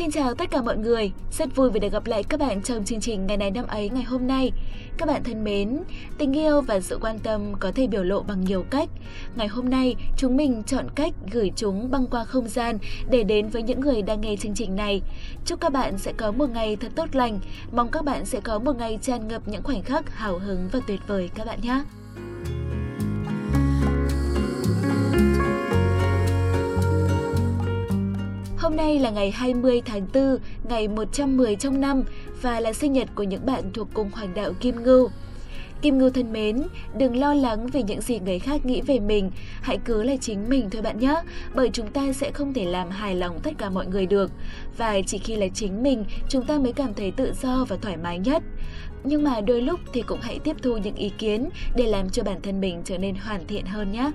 Xin chào tất cả mọi người, rất vui vì được gặp lại các bạn trong chương trình ngày này năm ấy ngày hôm nay. Các bạn thân mến, tình yêu và sự quan tâm có thể biểu lộ bằng nhiều cách. Ngày hôm nay, chúng mình chọn cách gửi chúng băng qua không gian để đến với những người đang nghe chương trình này. Chúc các bạn sẽ có một ngày thật tốt lành, mong các bạn sẽ có một ngày tràn ngập những khoảnh khắc hào hứng và tuyệt vời các bạn nhé. Hôm nay là ngày 20 tháng 4, ngày 110 trong năm và là sinh nhật của những bạn thuộc cùng hoàng đạo Kim Ngưu. Kim Ngưu thân mến, đừng lo lắng vì những gì người khác nghĩ về mình, hãy cứ là chính mình thôi bạn nhé, bởi chúng ta sẽ không thể làm hài lòng tất cả mọi người được. Và chỉ khi là chính mình, chúng ta mới cảm thấy tự do và thoải mái nhất. Nhưng mà đôi lúc thì cũng hãy tiếp thu những ý kiến để làm cho bản thân mình trở nên hoàn thiện hơn nhé.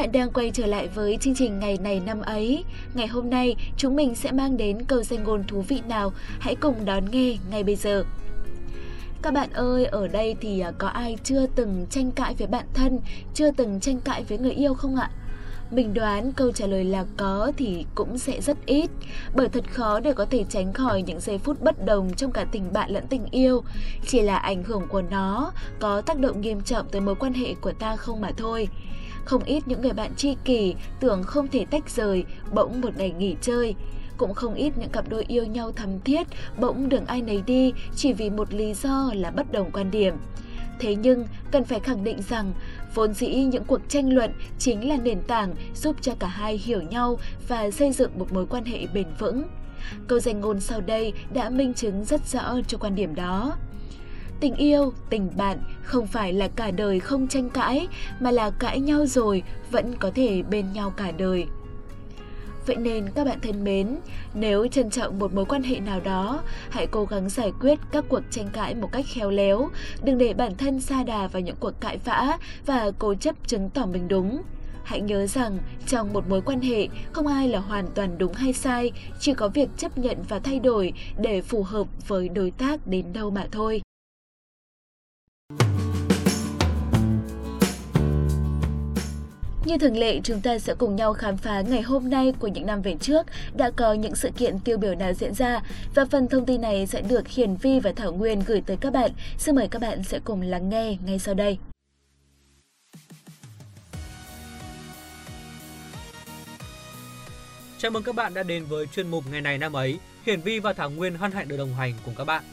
Bạn đang quay trở lại với chương trình ngày này năm ấy. Ngày hôm nay, chúng mình sẽ mang đến câu danh ngôn thú vị nào? Hãy cùng đón nghe ngay bây giờ. Các bạn ơi, ở đây thì à, có ai chưa từng tranh cãi với bạn thân, chưa từng tranh cãi với người yêu không ạ? Mình đoán câu trả lời là có thì cũng sẽ rất ít Bởi thật khó để có thể tránh khỏi những giây phút bất đồng trong cả tình bạn lẫn tình yêu Chỉ là ảnh hưởng của nó có tác động nghiêm trọng tới mối quan hệ của ta không mà thôi không ít những người bạn tri kỷ tưởng không thể tách rời, bỗng một ngày nghỉ chơi. Cũng không ít những cặp đôi yêu nhau thắm thiết, bỗng đường ai nấy đi chỉ vì một lý do là bất đồng quan điểm. Thế nhưng, cần phải khẳng định rằng, vốn dĩ những cuộc tranh luận chính là nền tảng giúp cho cả hai hiểu nhau và xây dựng một mối quan hệ bền vững. Câu danh ngôn sau đây đã minh chứng rất rõ cho quan điểm đó. Tình yêu, tình bạn không phải là cả đời không tranh cãi, mà là cãi nhau rồi vẫn có thể bên nhau cả đời. Vậy nên các bạn thân mến, nếu trân trọng một mối quan hệ nào đó, hãy cố gắng giải quyết các cuộc tranh cãi một cách khéo léo, đừng để bản thân xa đà vào những cuộc cãi vã và cố chấp chứng tỏ mình đúng. Hãy nhớ rằng trong một mối quan hệ không ai là hoàn toàn đúng hay sai, chỉ có việc chấp nhận và thay đổi để phù hợp với đối tác đến đâu mà thôi. Như thường lệ, chúng ta sẽ cùng nhau khám phá ngày hôm nay của những năm về trước đã có những sự kiện tiêu biểu nào diễn ra và phần thông tin này sẽ được Hiển Vi và Thảo Nguyên gửi tới các bạn. Xin mời các bạn sẽ cùng lắng nghe ngay sau đây. Chào mừng các bạn đã đến với chuyên mục ngày này năm ấy. Hiển Vi và Thảo Nguyên hân hạnh được đồng hành cùng các bạn.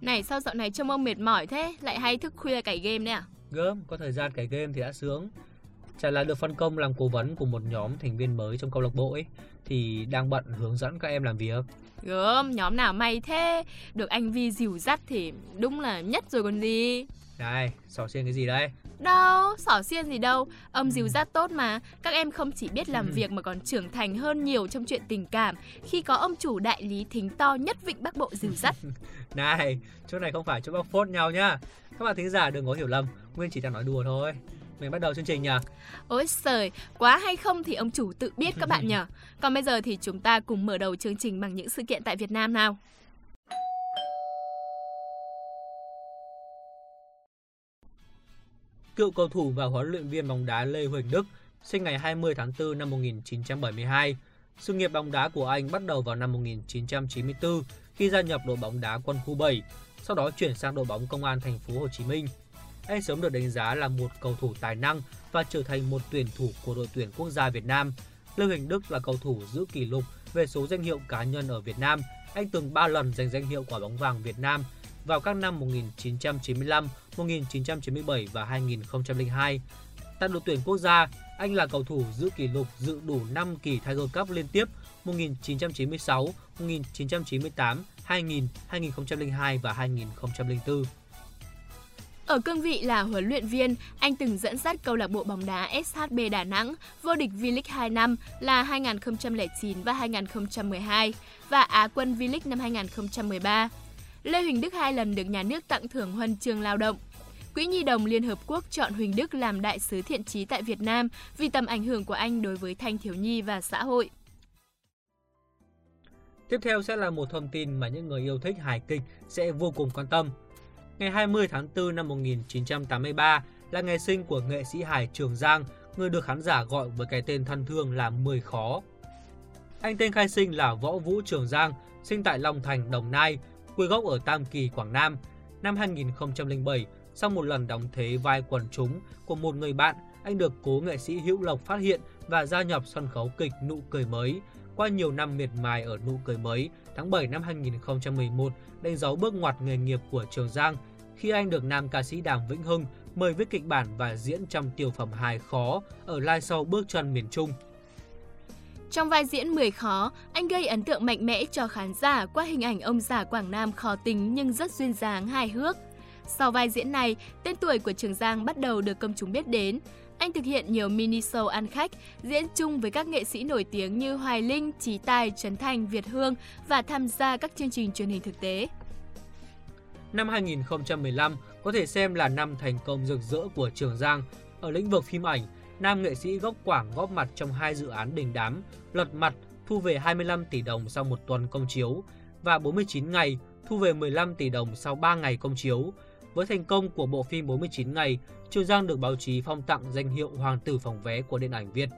Này sao dạo này trông ông mệt mỏi thế? Lại hay thức khuya cày game đấy à? Gớm, có thời gian cày game thì đã sướng. Chả là được phân công làm cố vấn của một nhóm thành viên mới trong câu lạc bộ ấy Thì đang bận hướng dẫn các em làm việc. Gớm, nhóm nào may thế? Được anh Vi dìu dắt thì đúng là nhất rồi còn gì Này, xỏ xiên cái gì đây Đâu, xỏ xiên gì đâu Ông dìu dắt tốt mà Các em không chỉ biết làm ừ. việc mà còn trưởng thành hơn nhiều trong chuyện tình cảm Khi có ông chủ đại lý thính to nhất vịnh Bắc Bộ dìu dắt Này, chỗ này không phải chỗ bóc phốt nhau nhá Các bạn thính giả đừng có hiểu lầm Nguyên chỉ đang nói đùa thôi mình bắt đầu chương trình nhỉ? Ôi trời, quá hay không thì ông chủ tự biết các bạn nhỉ. Còn bây giờ thì chúng ta cùng mở đầu chương trình bằng những sự kiện tại Việt Nam nào. Cựu cầu thủ và huấn luyện viên bóng đá Lê Huỳnh Đức, sinh ngày 20 tháng 4 năm 1972. Sự nghiệp bóng đá của anh bắt đầu vào năm 1994 khi gia nhập đội bóng đá quân khu 7, sau đó chuyển sang đội bóng công an thành phố Hồ Chí Minh. Anh sớm được đánh giá là một cầu thủ tài năng và trở thành một tuyển thủ của đội tuyển quốc gia Việt Nam. Lê Huỳnh Đức là cầu thủ giữ kỷ lục về số danh hiệu cá nhân ở Việt Nam. Anh từng 3 lần giành danh hiệu quả bóng vàng Việt Nam vào các năm 1995, 1997 và 2002. Tại đội tuyển quốc gia, anh là cầu thủ giữ kỷ lục dự đủ 5 kỳ Tiger Cup liên tiếp 1996, 1998, 2000, 2002 và 2004. Ở cương vị là huấn luyện viên, anh từng dẫn dắt câu lạc bộ bóng đá SHB Đà Nẵng vô địch V-League 2 năm là 2009 và 2012 và Á quân V-League năm 2013. Lê Huỳnh Đức hai lần được nhà nước tặng thưởng huân chương lao động. Quỹ Nhi đồng Liên Hợp Quốc chọn Huỳnh Đức làm đại sứ thiện trí tại Việt Nam vì tầm ảnh hưởng của anh đối với thanh thiếu nhi và xã hội. Tiếp theo sẽ là một thông tin mà những người yêu thích hài kịch sẽ vô cùng quan tâm. Ngày 20 tháng 4 năm 1983 là ngày sinh của nghệ sĩ hài Trường Giang, người được khán giả gọi với cái tên thân thương là Mười Khó. Anh tên khai sinh là Võ Vũ Trường Giang, sinh tại Long Thành, Đồng Nai, quê gốc ở Tam Kỳ, Quảng Nam. Năm 2007, sau một lần đóng thế vai quần chúng của một người bạn, anh được cố nghệ sĩ Hữu Lộc phát hiện và gia nhập sân khấu kịch Nụ Cười Mới. Qua nhiều năm miệt mài ở Nụ Cười Mới, tháng 7 năm 2011 đánh dấu bước ngoặt nghề nghiệp của Trường Giang khi anh được nam ca sĩ Đàm Vĩnh Hưng mời viết kịch bản và diễn trong tiểu phẩm hài khó ở live show Bước chân miền Trung. Trong vai diễn 10 khó, anh gây ấn tượng mạnh mẽ cho khán giả qua hình ảnh ông già Quảng Nam khó tính nhưng rất duyên dáng hài hước. Sau vai diễn này, tên tuổi của Trường Giang bắt đầu được công chúng biết đến. Anh thực hiện nhiều mini show ăn khách, diễn chung với các nghệ sĩ nổi tiếng như Hoài Linh, Trí Tài, Trấn Thành, Việt Hương và tham gia các chương trình truyền hình thực tế. Năm 2015 có thể xem là năm thành công rực rỡ của Trường Giang. Ở lĩnh vực phim ảnh, nam nghệ sĩ gốc Quảng góp mặt trong hai dự án đình đám, lật mặt thu về 25 tỷ đồng sau một tuần công chiếu và 49 ngày thu về 15 tỷ đồng sau 3 ngày công chiếu. Với thành công của bộ phim 49 ngày, Trường Giang được báo chí phong tặng danh hiệu Hoàng tử phòng vé của điện ảnh Việt.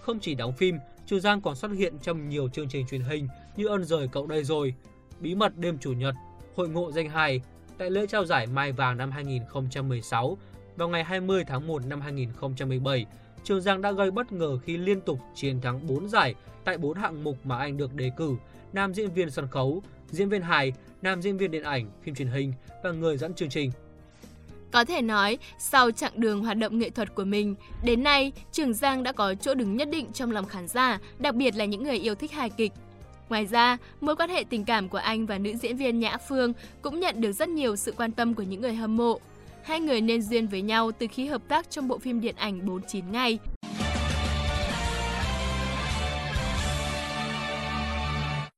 Không chỉ đóng phim, Trường Giang còn xuất hiện trong nhiều chương trình truyền hình như ơn rời cậu đây rồi, Bí mật đêm chủ nhật, Hội ngộ danh hài, tại lễ trao giải Mai Vàng năm 2016 vào ngày 20 tháng 1 năm 2017, Trường Giang đã gây bất ngờ khi liên tục chiến thắng 4 giải tại 4 hạng mục mà anh được đề cử: nam diễn viên sân khấu, diễn viên hài, nam diễn viên điện ảnh, phim truyền hình và người dẫn chương trình. Có thể nói, sau chặng đường hoạt động nghệ thuật của mình, đến nay Trường Giang đã có chỗ đứng nhất định trong lòng khán giả, đặc biệt là những người yêu thích hài kịch. Ngoài ra, mối quan hệ tình cảm của anh và nữ diễn viên Nhã Phương cũng nhận được rất nhiều sự quan tâm của những người hâm mộ. Hai người nên duyên với nhau từ khi hợp tác trong bộ phim điện ảnh 49 ngày.